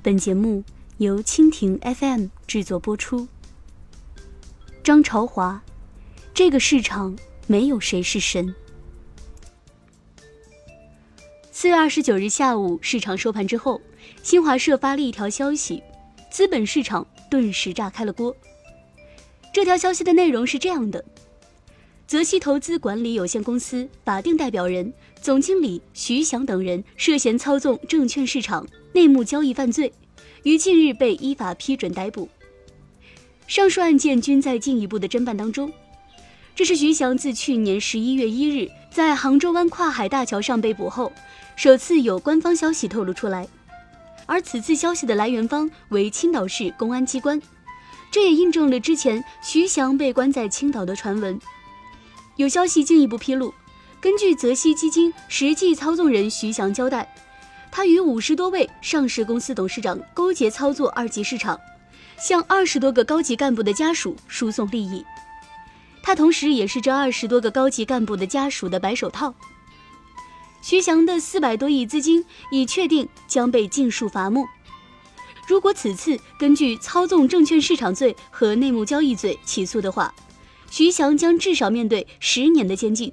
本节目由蜻蜓 FM 制作播出。张朝华，这个市场没有谁是神。四月二十九日下午，市场收盘之后，新华社发了一条消息，资本市场顿时炸开了锅。这条消息的内容是这样的：泽熙投资管理有限公司法定代表人、总经理徐翔等人涉嫌操纵证券市场内幕交易犯罪，于近日被依法批准逮捕。上述案件均在进一步的侦办当中。这是徐翔自去年十一月一日在杭州湾跨海大桥上被捕后，首次有官方消息透露出来。而此次消息的来源方为青岛市公安机关。这也印证了之前徐翔被关在青岛的传闻。有消息进一步披露，根据泽熙基金实际操纵人徐翔交代，他与五十多位上市公司董事长勾结操作二级市场，向二十多个高级干部的家属输送利益。他同时也是这二十多个高级干部的家属的白手套。徐翔的四百多亿资金已确定将被尽数罚没。如果此次根据操纵证券市场罪和内幕交易罪起诉的话，徐翔将至少面对十年的监禁。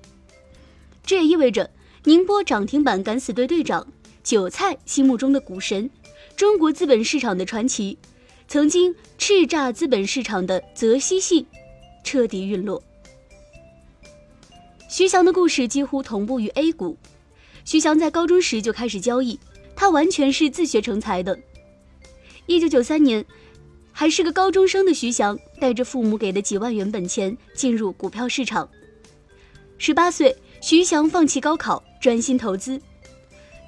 这也意味着宁波涨停板敢死队队长、韭菜心目中的股神、中国资本市场的传奇、曾经叱咤资本市场的泽熙系彻底陨落。徐翔的故事几乎同步于 A 股。徐翔在高中时就开始交易，他完全是自学成才的。一九九三年，还是个高中生的徐翔，带着父母给的几万元本钱进入股票市场。十八岁，徐翔放弃高考，专心投资。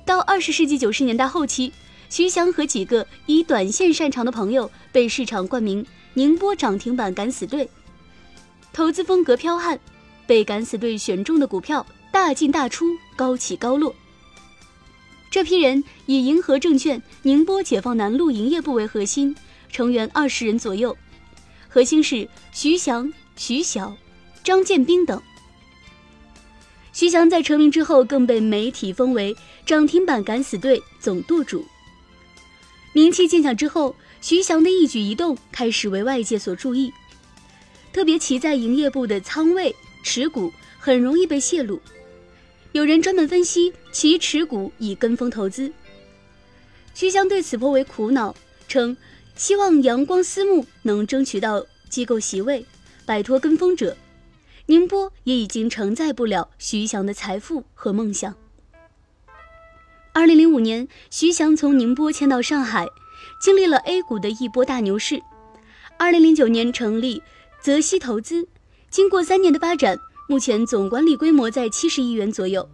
到二十世纪九十年代后期，徐翔和几个以短线擅长的朋友被市场冠名“宁波涨停板敢死队”，投资风格剽悍，被敢死队选中的股票大进大出，高起高落。这批人以银河证券宁波解放南路营业部为核心，成员二十人左右，核心是徐翔、徐晓、张建兵等。徐翔在成名之后，更被媒体封为“涨停板敢死队”总舵主。名气渐响之后，徐翔的一举一动开始为外界所注意，特别其在营业部的仓位、持股很容易被泄露。有人专门分析其持股以跟风投资，徐翔对此颇为苦恼，称希望阳光私募能争取到机构席位，摆脱跟风者。宁波也已经承载不了徐翔的财富和梦想。二零零五年，徐翔从宁波迁到上海，经历了 A 股的一波大牛市。二零零九年成立泽熙投资，经过三年的发展。目前总管理规模在七十亿元左右，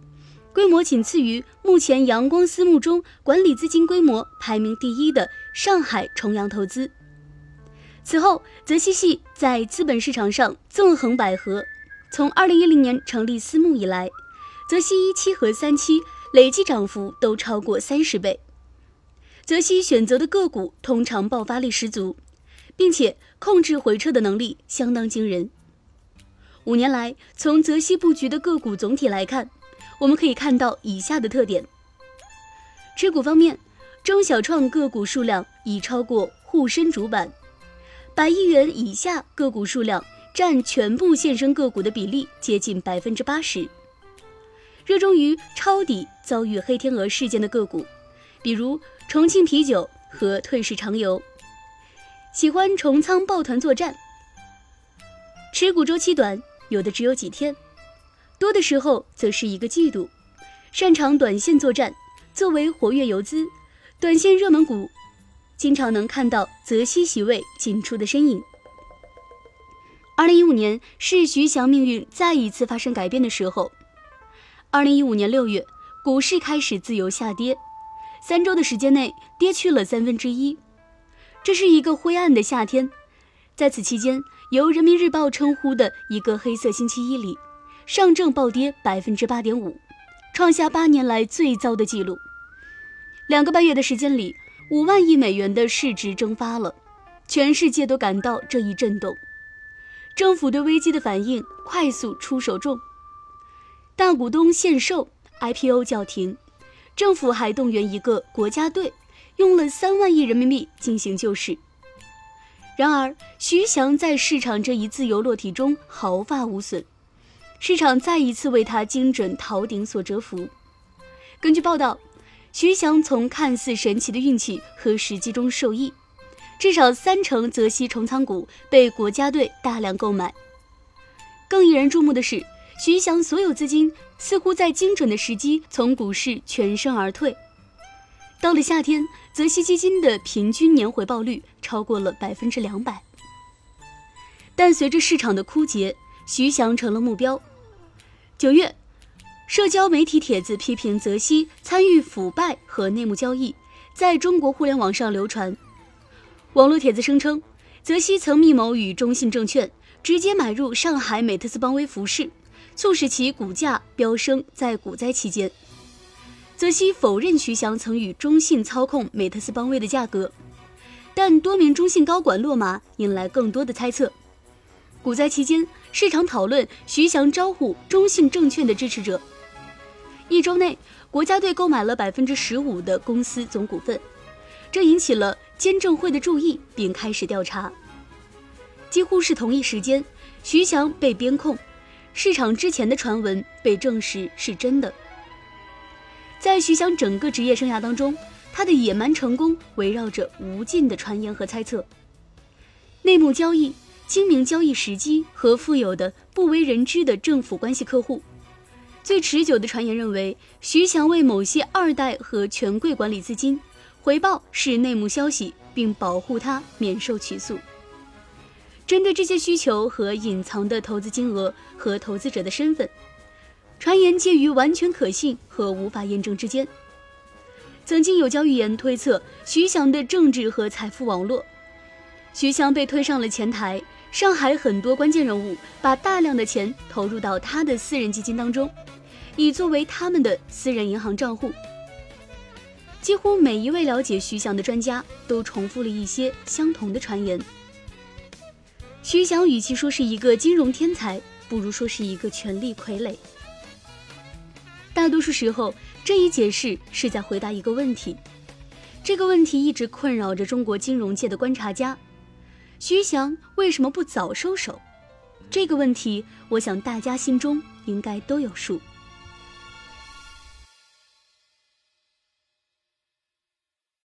规模仅次于目前阳光私募中管理资金规模排名第一的上海重阳投资。此后，泽熙系在资本市场上纵横捭阖，从二零一零年成立私募以来，泽熙一期和三期累计涨幅都超过三十倍。泽熙选择的个股通常爆发力十足，并且控制回撤的能力相当惊人。五年来，从泽熙布局的个股总体来看，我们可以看到以下的特点：持股方面，中小创个股数量已超过沪深主板，百亿元以下个股数量占全部现升个股的比例接近百分之八十。热衷于抄底遭遇黑天鹅事件的个股，比如重庆啤酒和退市长油，喜欢重仓抱团作战，持股周期短。有的只有几天，多的时候则是一个季度。擅长短线作战，作为活跃游资、短线热门股，经常能看到泽熙席位进出的身影。二零一五年是徐翔命运再一次发生改变的时候。二零一五年六月，股市开始自由下跌，三周的时间内跌去了三分之一，这是一个灰暗的夏天。在此期间。由人民日报称呼的一个黑色星期一里，上证暴跌百分之八点五，创下八年来最糟的记录。两个半月的时间里，五万亿美元的市值蒸发了，全世界都感到这一震动。政府对危机的反应快速出手重，大股东限售，IPO 叫停，政府还动员一个国家队，用了三万亿人民币进行救市。然而，徐翔在市场这一自由落体中毫发无损，市场再一次为他精准逃顶所折服。根据报道，徐翔从看似神奇的运气和时机中受益，至少三成泽西重仓股被国家队大量购买。更引人注目的是，徐翔所有资金似乎在精准的时机从股市全身而退。到了夏天，泽西基金的平均年回报率超过了百分之两百。但随着市场的枯竭，徐翔成了目标。九月，社交媒体帖子批评泽熙参与腐败和内幕交易，在中国互联网上流传。网络帖子声称，泽熙曾密谋与中信证券直接买入上海美特斯邦威服饰，促使其股价飙升。在股灾期间。泽熙否认徐翔曾与中信操控美特斯邦威的价格，但多名中信高管落马，引来更多的猜测。股灾期间，市场讨论徐翔招呼中信证券的支持者。一周内，国家队购买了百分之十五的公司总股份，这引起了监证会的注意，并开始调查。几乎是同一时间，徐翔被编控，市场之前的传闻被证实是真的。在徐翔整个职业生涯当中，他的野蛮成功围绕着无尽的传言和猜测，内幕交易、精明交易时机和富有的不为人知的政府关系客户。最持久的传言认为，徐翔为某些二代和权贵管理资金，回报是内幕消息，并保护他免受起诉。针对这些需求和隐藏的投资金额和投资者的身份。传言介于完全可信和无法验证之间。曾经有交易员推测徐翔的政治和财富网络，徐翔被推上了前台，上海很多关键人物把大量的钱投入到他的私人基金当中，以作为他们的私人银行账户。几乎每一位了解徐翔的专家都重复了一些相同的传言。徐翔与其说是一个金融天才，不如说是一个权力傀儡。大多数时候，这一解释是在回答一个问题。这个问题一直困扰着中国金融界的观察家：徐翔为什么不早收手？这个问题，我想大家心中应该都有数。